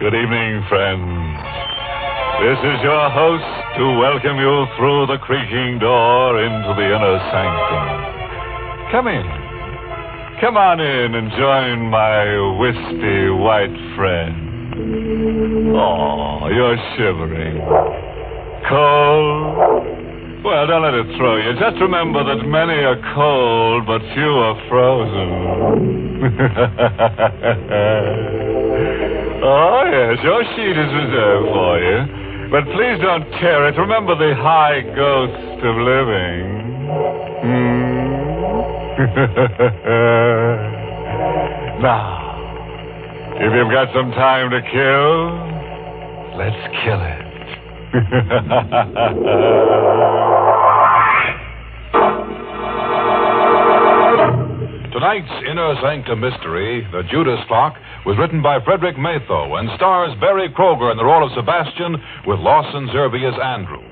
Good evening, friends. This is your host to welcome you through the creaking door into the inner sanctum. Come in. Come on in and join my wispy white friend. Oh, you're shivering. Cold? Well, don't let it throw you. Just remember that many are cold, but few are frozen. Oh, yes, your sheet is reserved for you. But please don't tear it. Remember the high ghost of living. Hmm? now, if you've got some time to kill, let's kill it. Tonight's Inner Sanctum Mystery, The Judas Clock, was written by Frederick Matho and stars Berry Kroeger in the role of Sebastian with Lawson Zerbe as Andrew.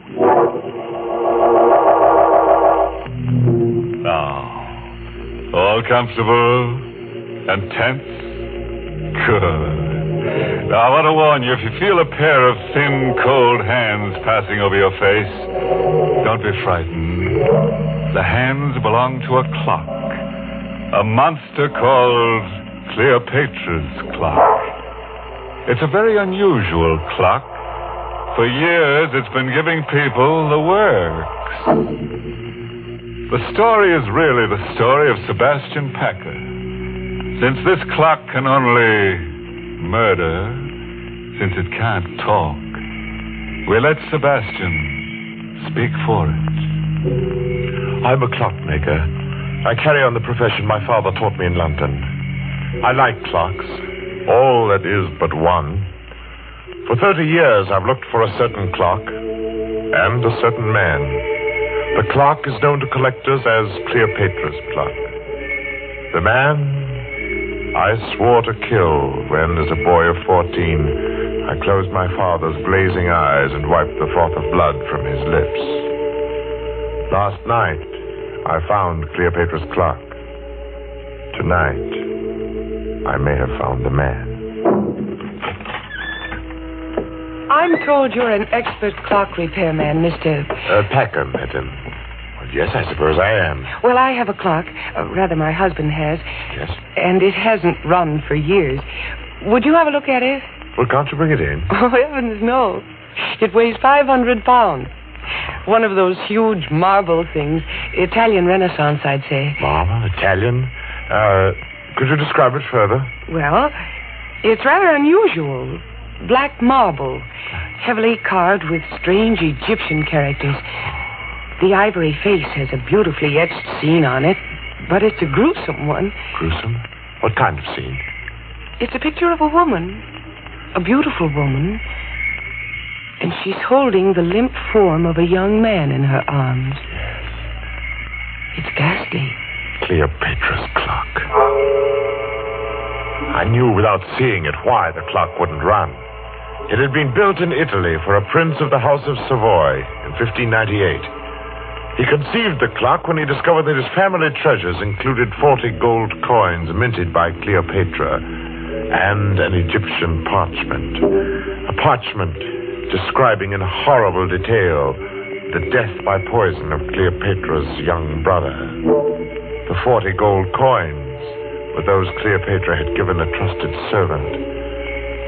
Now, all comfortable and tense? Good. Now, I want to warn you if you feel a pair of thin, cold hands passing over your face, don't be frightened. The hands belong to a clock. A monster called Cleopatra's clock. It's a very unusual clock. For years, it's been giving people the works. The story is really the story of Sebastian Packer. Since this clock can only murder, since it can't talk, we let Sebastian speak for it. I'm a clockmaker. I carry on the profession my father taught me in London. I like clocks. All that is but one. For 30 years, I've looked for a certain clock and a certain man. The clock is known to collectors as Cleopatra's clock. The man I swore to kill when, as a boy of 14, I closed my father's glazing eyes and wiped the froth of blood from his lips. Last night, I found Cleopatra's clock. Tonight, I may have found the man. I'm told you're an expert clock repairman, Mr. Uh, Packer, madam. Well, yes, I suppose I am. Well, I have a clock. Uh, rather, my husband has. Yes? And it hasn't run for years. Would you have a look at it? Well, can't you bring it in? Oh, heavens, no. It weighs 500 pounds. One of those huge marble things. Italian Renaissance, I'd say. Marble? Italian? Uh, could you describe it further? Well, it's rather unusual. Black marble, heavily carved with strange Egyptian characters. The ivory face has a beautifully etched scene on it, but it's a gruesome one. Gruesome? What kind of scene? It's a picture of a woman, a beautiful woman, and she's holding the limp form of a young man in her arms. Yes. It's ghastly. Cleopatra's clock. I knew without seeing it why the clock wouldn't run. It had been built in Italy for a prince of the House of Savoy in 1598. He conceived the clock when he discovered that his family treasures included 40 gold coins minted by Cleopatra and an Egyptian parchment. A parchment describing in horrible detail the death by poison of Cleopatra's young brother. The 40 gold coins were those Cleopatra had given a trusted servant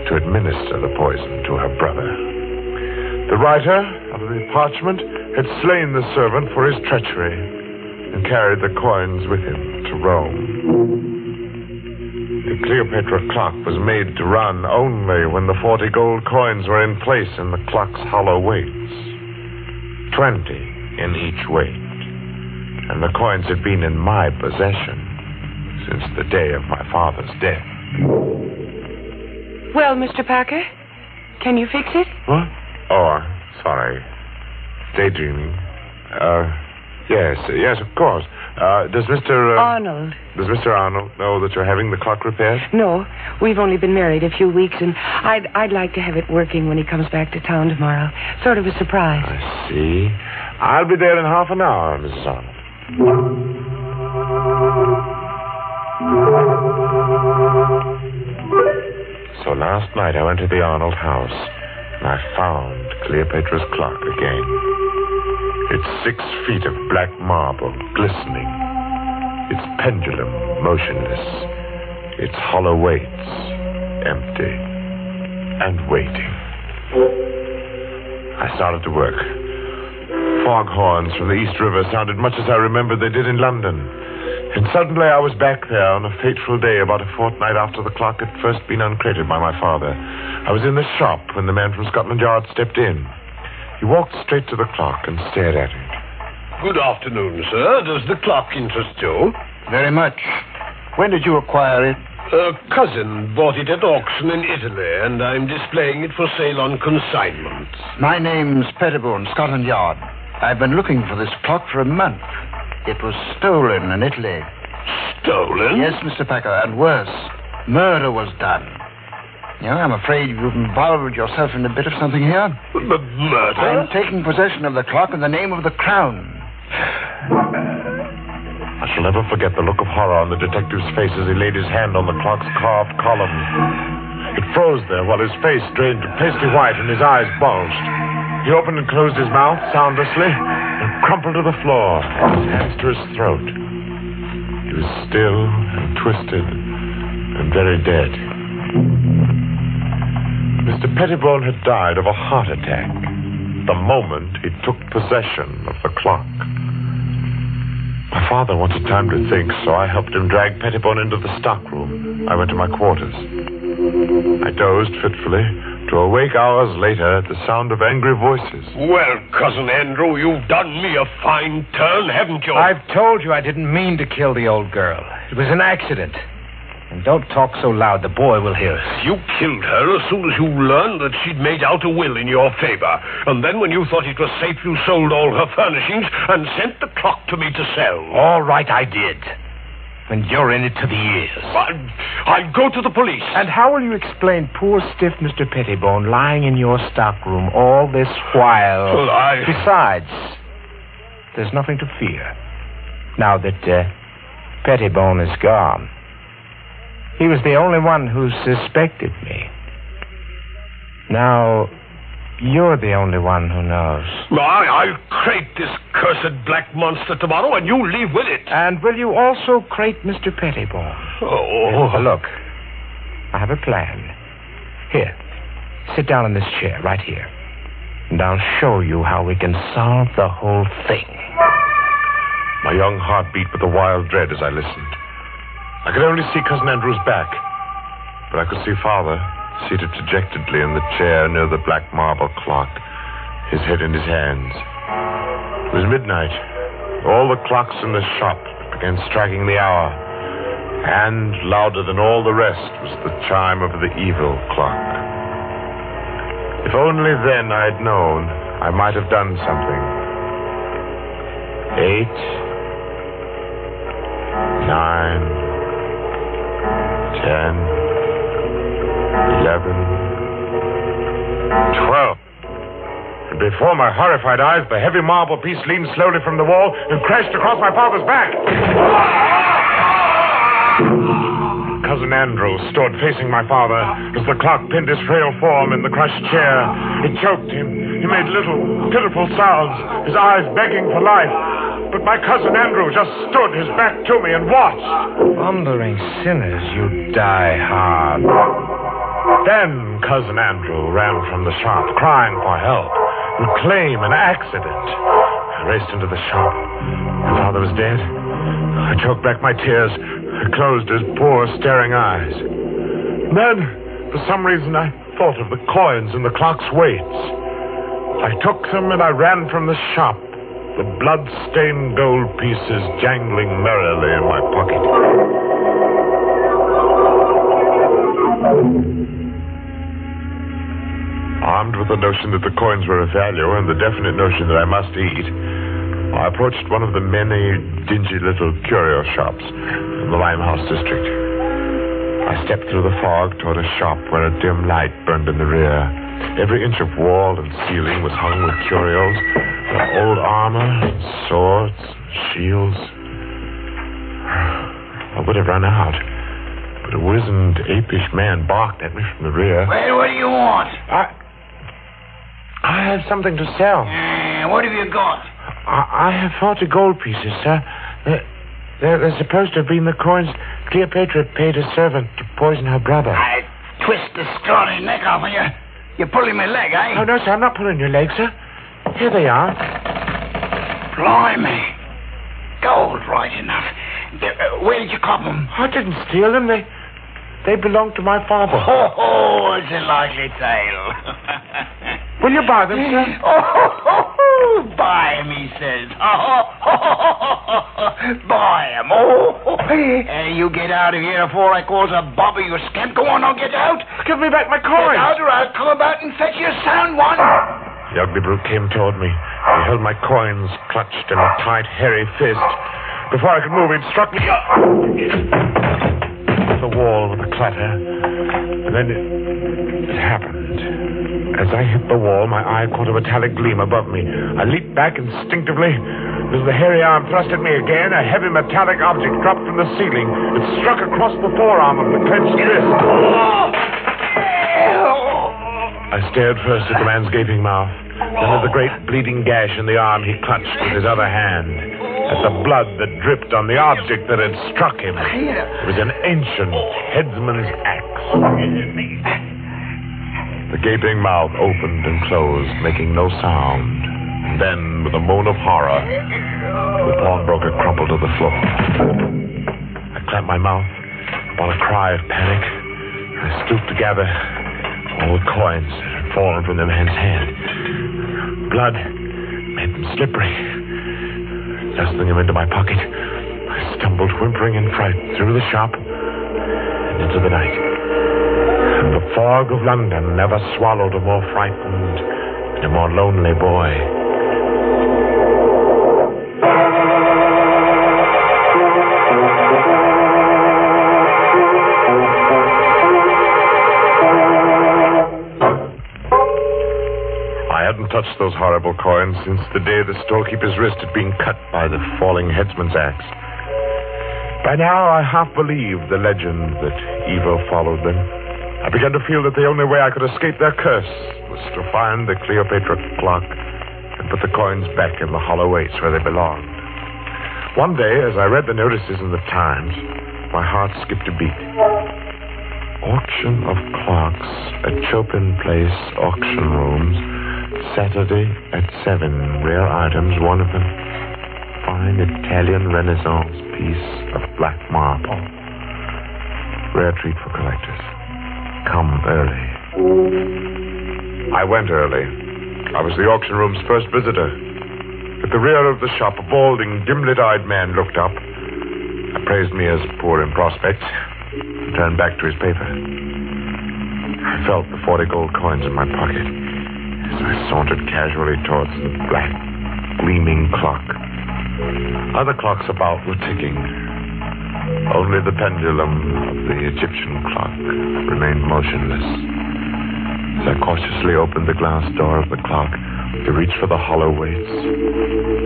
to administer the poison to her brother. The writer of the parchment had slain the servant for his treachery and carried the coins with him to Rome. The Cleopatra clock was made to run only when the 40 gold coins were in place in the clock's hollow weights. Twenty in each weight and the coins have been in my possession since the day of my father's death. Well, Mr. Packer, can you fix it? What? Oh, sorry. Daydreaming. Uh, yes, yes, of course. Uh, does Mr. Uh, Arnold. Does Mr. Arnold know that you're having the clock repaired? No, we've only been married a few weeks, and I'd I'd like to have it working when he comes back to town tomorrow. Sort of a surprise. I see. I'll be there in half an hour, Mrs. Arnold. So last night I went to the Arnold house and I found Cleopatra's clock again. Its six feet of black marble glistening, its pendulum motionless, its hollow weights empty and waiting. I started to work. Foghorns from the East River sounded much as I remembered they did in London. And suddenly I was back there on a fateful day about a fortnight after the clock had first been uncrated by my father. I was in the shop when the man from Scotland Yard stepped in. He walked straight to the clock and stared at it. Good afternoon, sir. Does the clock interest you? Very much. When did you acquire it? A cousin bought it at auction in Italy, and I'm displaying it for sale on consignment. My name's Pettibone, Scotland Yard. I've been looking for this clock for a month. It was stolen in Italy. Stolen? Yes, Mr. Packer, and worse. Murder was done. You know, I'm afraid you've involved yourself in a bit of something here. M- murder? I'm taking possession of the clock in the name of the Crown. I shall never forget the look of horror on the detective's face as he laid his hand on the clock's carved column. It froze there while his face drained to pasty white and his eyes bulged. He opened and closed his mouth soundlessly and crumpled to the floor, his hands to his throat. He was still and twisted and very dead. Mr. Pettibone had died of a heart attack the moment he took possession of the clock. My father wanted time to think, so I helped him drag Pettibone into the stockroom. I went to my quarters. I dozed fitfully to awake hours later at the sound of angry voices. Well, Cousin Andrew, you've done me a fine turn, haven't you? I've told you I didn't mean to kill the old girl. It was an accident. And don't talk so loud. The boy will hear us. You killed her as soon as you learned that she'd made out a will in your favor. And then when you thought it was safe, you sold all her furnishings and sent the clock to me to sell. All right, I did. And you're in it to the ears. I, I'll go to the police. And how will you explain poor stiff Mr. Pettibone lying in your stockroom all this while? Well, I- Besides, there's nothing to fear. Now that uh, Pettibone is gone. He was the only one who suspected me. Now, you're the only one who knows. I, I'll crate this cursed black monster tomorrow, and you leave with it. And will you also crate Mr. Pettibone? Oh. Uh, look, I have a plan. Here, sit down in this chair right here. And I'll show you how we can solve the whole thing. My young heart beat with a wild dread as I listened. I could only see Cousin Andrew's back, but I could see Father seated dejectedly in the chair near the black marble clock, his head in his hands. It was midnight. All the clocks in the shop began striking the hour, and louder than all the rest was the chime of the evil clock. If only then I had known, I might have done something. Eight, nine, ten, eleven, twelve. Before my horrified eyes, the heavy marble piece leaned slowly from the wall and crashed across my father's back. Cousin Andrew stood facing my father as the clock pinned his frail form in the crushed chair. It choked him. He made little, pitiful sounds, his eyes begging for life. But my cousin Andrew just stood his back to me and watched. Thundering sinners, you die hard. Then cousin Andrew ran from the shop, crying for help and claim an accident. I raced into the shop. My father was dead. I choked back my tears, I closed his poor, staring eyes. Then, for some reason, I thought of the coins in the clock's weights. I took them and I ran from the shop, the blood-stained gold pieces jangling merrily in my pocket. Armed with the notion that the coins were of value and the definite notion that I must eat, I approached one of the many dingy little curio shops in the Limehouse district. I stepped through the fog toward a shop where a dim light burned in the rear. Every inch of wall and ceiling was hung with curios, old armor, swords, shields. I would have run out, but a wizened, apish man barked at me from the rear. Well, what do you want? I. I have something to sell. Uh, what have you got? I, I have 40 gold pieces, sir. They're, they're, they're supposed to have been the coins Cleopatra paid a servant to poison her brother. I twist the scrawny neck off of you. You're pulling my leg, eh? Oh, no, sir, I'm not pulling your leg, sir. Here they are. Blimey. Gold, right enough. Where did you cop them? I didn't steal them. They, they belonged to my father. Oh, it's a likely tale. Will you buy them, sir? Oh, buy 'em, he says. Oh, buy 'em. Oh, uh, you get out of here before I cause a bobber, you scamp. Go on, now get out. Give me back my Get coins. out or I'll come about and fetch you a sound one. The ugly brute came toward me. He held my coins clutched in a tight, hairy fist. Before I could move, he'd struck me the wall with a clatter. And then it, it happened. As I hit the wall, my eye caught a metallic gleam above me. I leaped back instinctively. As the hairy arm thrust at me again, a heavy metallic object dropped from the ceiling. It struck across the forearm of the clenched fist. I stared first at the man's gaping mouth, then at the great bleeding gash in the arm he clutched with his other hand, at the blood that dripped on the object that had struck him. It was an ancient headsman's axe. The gaping mouth opened and closed, making no sound. And then, with a moan of horror, the pawnbroker crumpled to the floor. I clamped my mouth upon a cry of panic. I stooped to gather all the coins that had fallen from the man's hand. Blood made them slippery. Thrusting them into my pocket, I stumbled, whimpering in fright, through the shop and into the night. And the fog of London never swallowed a more frightened and a more lonely boy. Touched those horrible coins since the day the storekeeper's wrist had been cut by the falling headsman's axe. By now, I half believed the legend that evil followed them. I began to feel that the only way I could escape their curse was to find the Cleopatra clock and put the coins back in the hollow weights where they belonged. One day, as I read the notices in the Times, my heart skipped a beat. Auction of clocks at Chopin Place auction rooms. Saturday at 7. Rare items, one of them. Fine Italian Renaissance piece of black marble. Rare treat for collectors. Come early. I went early. I was the auction room's first visitor. At the rear of the shop, a balding, dim-lit eyed man looked up, appraised me as poor in prospects, and turned back to his paper. I felt the 40 gold coins in my pocket as I sauntered casually towards the black, gleaming clock. Other clocks about were ticking. Only the pendulum of the Egyptian clock remained motionless. As I cautiously opened the glass door of the clock to reach for the hollow weights,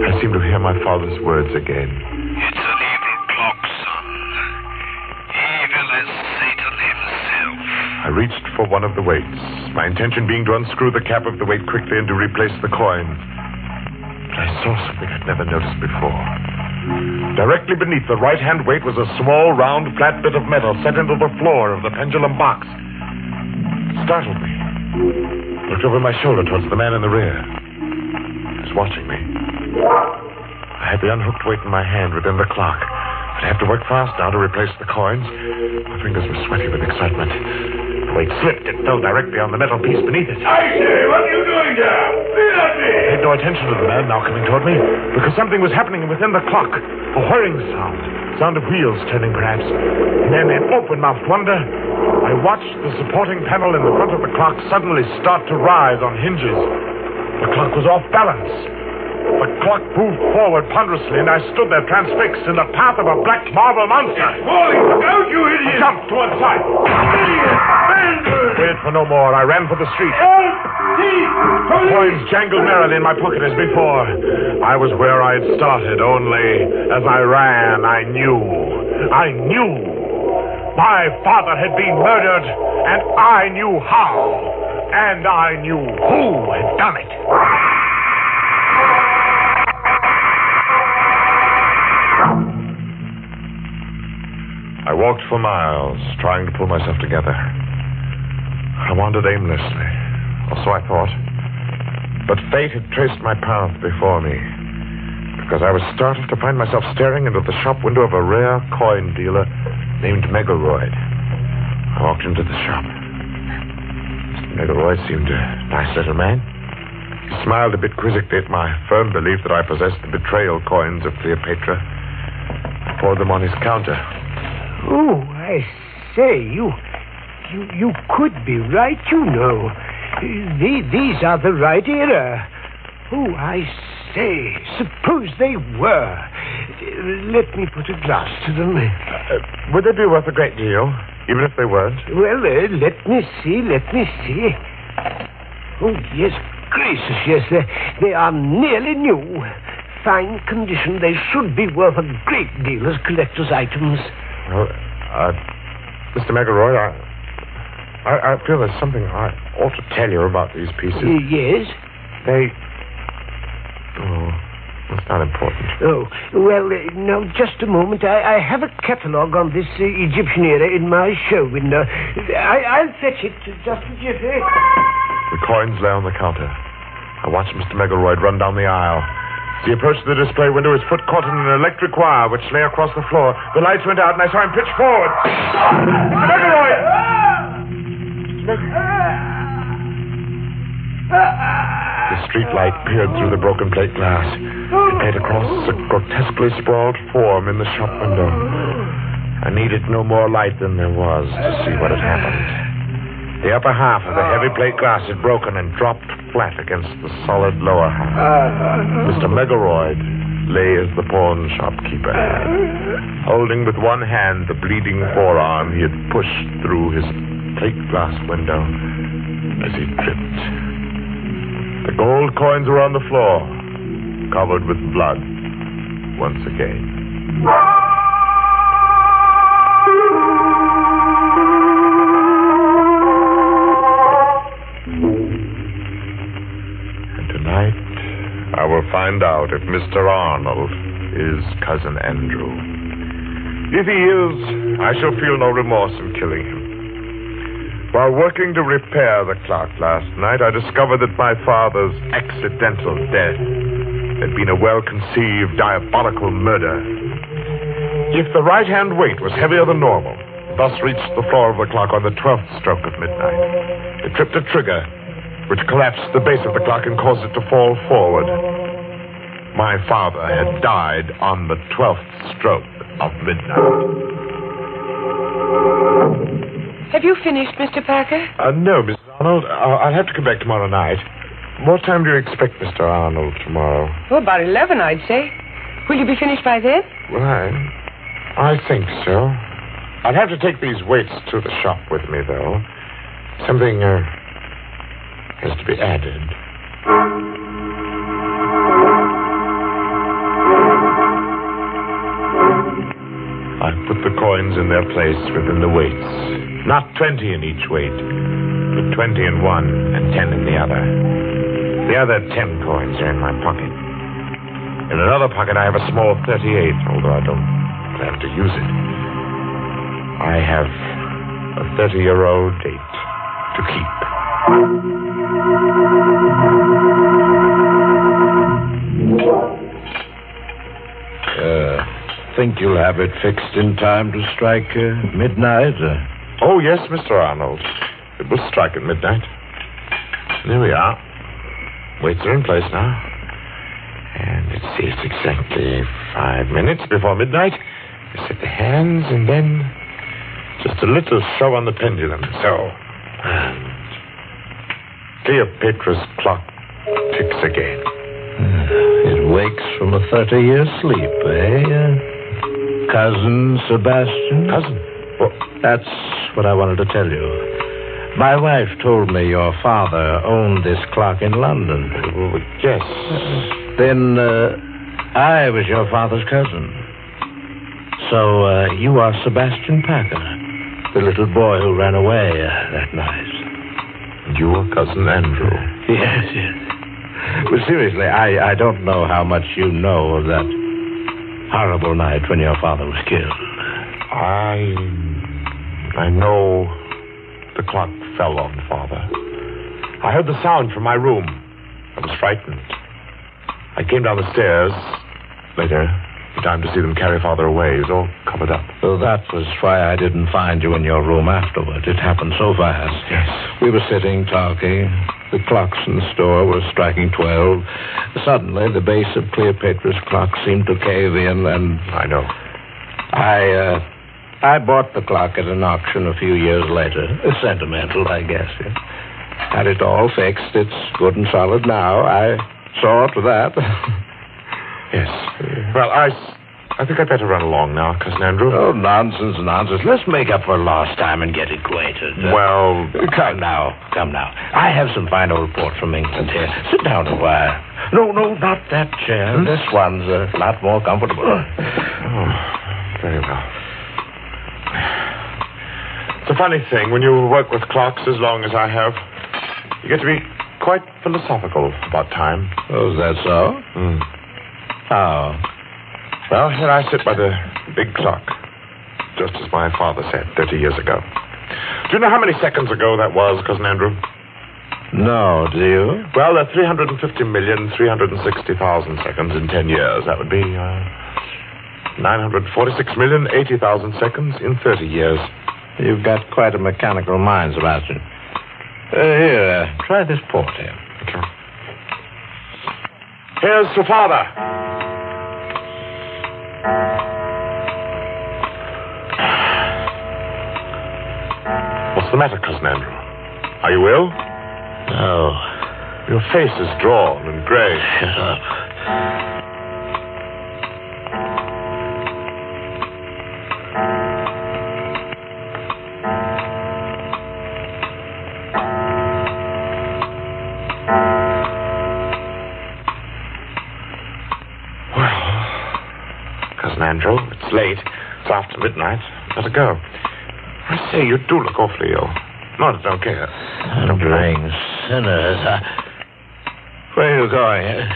I seemed to hear my father's words again. It's an evil clock, son. Evil as Satan himself. I reached for one of the weights, my intention being to unscrew the cap of the weight quickly and to replace the coin. But I saw something I'd never noticed before. Directly beneath the right hand weight was a small, round, flat bit of metal set into the floor of the pendulum box. It startled me. I looked over my shoulder towards the man in the rear. He was watching me. I had the unhooked weight in my hand within the clock. I'd have to work fast now to replace the coins. My fingers were sweaty with excitement. The slipped. It fell directly on the metal piece beneath it. I say, what are you doing there? Let me! I paid no attention to the man now coming toward me because something was happening within the clock. A whirring sound. Sound of wheels turning, perhaps. And then, in open mouthed wonder, I watched the supporting panel in the front of the clock suddenly start to rise on hinges. The clock was off balance. The clock moved forward ponderously, and I stood there transfixed in the path of a black marble monster. Falling! Out, you I idiot! jumped to one side. Idiot! Bandit! Waited for no more. I ran for the street. Help! Police! Coins jangled merrily in my pocket as before. I was where I had started, only as I ran, I knew. I knew My father had been murdered, and I knew how. And I knew who had done it. I walked for miles, trying to pull myself together. I wandered aimlessly, or so I thought. But fate had traced my path before me, because I was startled to find myself staring into the shop window of a rare coin dealer named Megaroyd. I walked into the shop. Megaroyd seemed a nice little man. He smiled a bit quizzically at my firm belief that I possessed the betrayal coins of Cleopatra. I poured them on his counter. Oh, I say, you, you, you could be right, you know. The, these are the right era. Oh, I say, suppose they were. Let me put a glass to them. Uh, would they be worth a great deal, even if they weren't? Well, uh, let me see, let me see. Oh, yes, gracious, yes, they, they are nearly new. Fine condition. They should be worth a great deal as collector's items. Well, uh, Mr. Megaroyd, I, I, I feel there's something I ought to tell you about these pieces. Yes? They. Oh, it's not important. Oh, well, uh, now, just a moment. I, I have a catalogue on this uh, Egyptian era in my show window. I, I'll fetch it just a jiffy. The coins lay on the counter. I watched Mr. Megaroyd run down the aisle. He approached the display window, his foot caught in an electric wire which lay across the floor. The lights went out, and I saw him pitch forward. Meg- The street light peered through the broken plate glass. It made across a grotesquely sprawled form in the shop window. I needed no more light than there was to see what had happened. The upper half of the oh. heavy plate glass had broken and dropped flat against the solid lower half. Uh. Mr. Megaroyd lay as the pawn shopkeeper had, holding with one hand the bleeding forearm he had pushed through his plate glass window as he tripped. The gold coins were on the floor, covered with blood once again. Find out if Mr. Arnold is Cousin Andrew. If he is, I shall feel no remorse in killing him. While working to repair the clock last night, I discovered that my father's accidental death had been a well conceived diabolical murder. If the right hand weight was heavier than normal, thus reached the floor of the clock on the 12th stroke of midnight, it tripped a trigger which collapsed the base of the clock and caused it to fall forward. My father had died on the 12th stroke of midnight. Have you finished, Mr. Packer? Uh, no, Mrs. Arnold. I'll, I'll have to come back tomorrow night. What time do you expect Mr. Arnold tomorrow? Oh, about 11, I'd say. Will you be finished by then? Well, I, I think so. I'll have to take these weights to the shop with me, though. Something uh, has to be added. I put the coins in their place within the weights. Not 20 in each weight, but 20 in one and 10 in the other. The other 10 coins are in my pocket. In another pocket, I have a small 38, although I don't plan to use it. I have a 30 year old date to keep. Think you'll have it fixed in time to strike uh, midnight? Uh, Oh, yes, Mr. Arnold. It will strike at midnight. There we are. Weights are in place now. And let's see, it's exactly five minutes before midnight. Set the hands and then just a little show on the pendulum. So. And Cleopatra's clock ticks again. it wakes from a 30 year sleep, eh? Cousin Sebastian? Cousin? Well, That's what I wanted to tell you. My wife told me your father owned this clock in London. yes. Then uh, I was your father's cousin. So uh, you are Sebastian Packer. The little boy who ran away uh, that night. And you were cousin Andrew. Yes, yes. But seriously, I, I don't know how much you know of that horrible night when your father was killed. I. I know the clock fell on father. I heard the sound from my room. I was frightened. I came down the stairs later, in time to see them carry father away. He was all covered up. So that was why I didn't find you in your room afterward. It happened so fast. Yes. We were sitting talking. The clocks in the store were striking twelve. Suddenly, the base of Cleopatra's clock seemed to cave in, and I know. I, uh, I bought the clock at an auction a few years later. Sentimental, I guess. yeah. Had it all fixed. It's good and solid now. I saw to that. Yes. Well, I. I think I'd better run along now, cousin Andrew. oh, nonsense, nonsense. Let's make up for lost time and get acquainted. Uh, Well, Come now, come now. I have some final report from England here. Sit down a while. No, no, not that chair. This one's a lot more comfortable. Oh, very well. It's a funny thing when you work with clocks as long as I have. You get to be quite philosophical about time. Oh, is that so? Hmm. How? Well, here I sit by the big clock, just as my father said 30 years ago. Do you know how many seconds ago that was, cousin Andrew? No, do you? Well, there are 350,360,000 seconds in 10 years. That would be uh, 946,080,000 seconds in 30 years. You've got quite a mechanical mind, Sebastian. Uh, here, uh, try this port here. Okay. Here's to father. The matter, cousin Andrew? Are you ill? No. Your face is drawn and gray. Shut up. Well, cousin Andrew, it's late. It's after midnight. Better go. I say, you do look awfully ill. Not that I don't care. I'm Thundering sinners. I... Where are you going?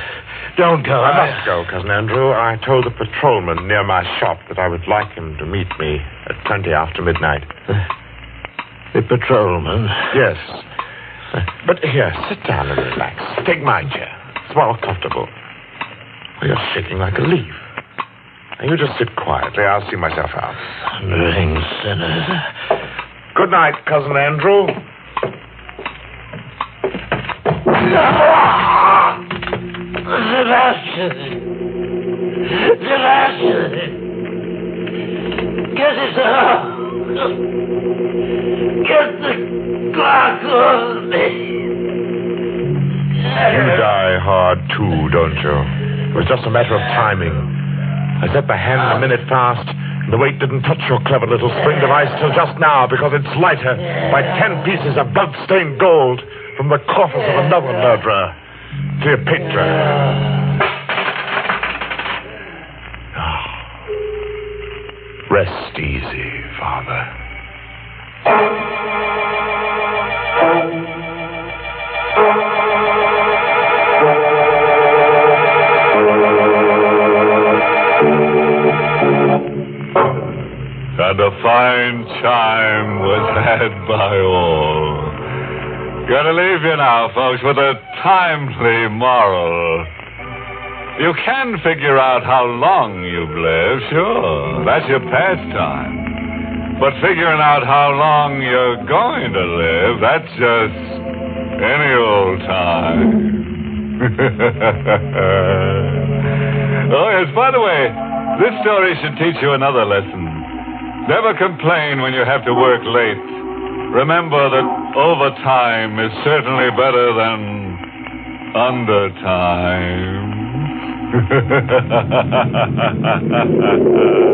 Don't go. I must go, cousin Andrew. I told the patrolman near my shop that I would like him to meet me at 20 after midnight. The patrolman. Yes. But here, sit down and relax. Take my chair. It's well comfortable. Oh, you're shaking like a leaf. Now, you just sit quietly. I'll see myself out. Thundering sinners. Good night, cousin Andrew. Sebastian! Sebastian! Get it up! Get the clock on me! You die hard, too, don't you? It was just a matter of timing. I set the hand a minute fast, and the weight didn't touch your clever little spring device till just now because it's lighter by ten pieces of blood-stained gold from the coffers of another murderer, Cleopatra. Ah. Rest easy, Father. And a fine chime was had by all. Gonna leave you now, folks, with a timely moral. You can figure out how long you've lived, sure. That's your pastime. But figuring out how long you're going to live, that's just any old time. oh, yes, by the way, this story should teach you another lesson. Never complain when you have to work late. Remember that overtime is certainly better than undertime.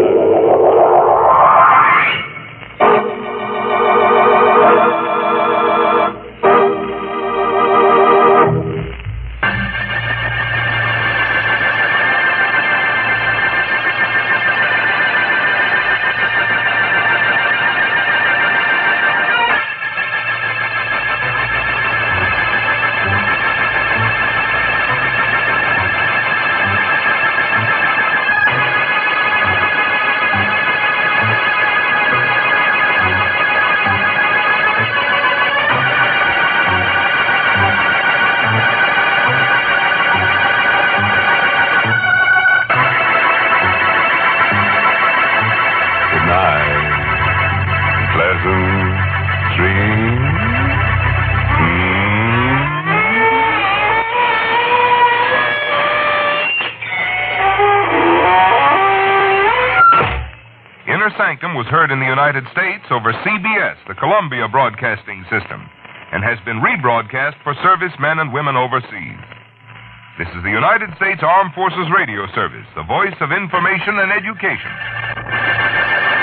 Was heard in the United States over CBS, the Columbia Broadcasting System, and has been rebroadcast for servicemen and women overseas. This is the United States Armed Forces Radio Service, the voice of information and education.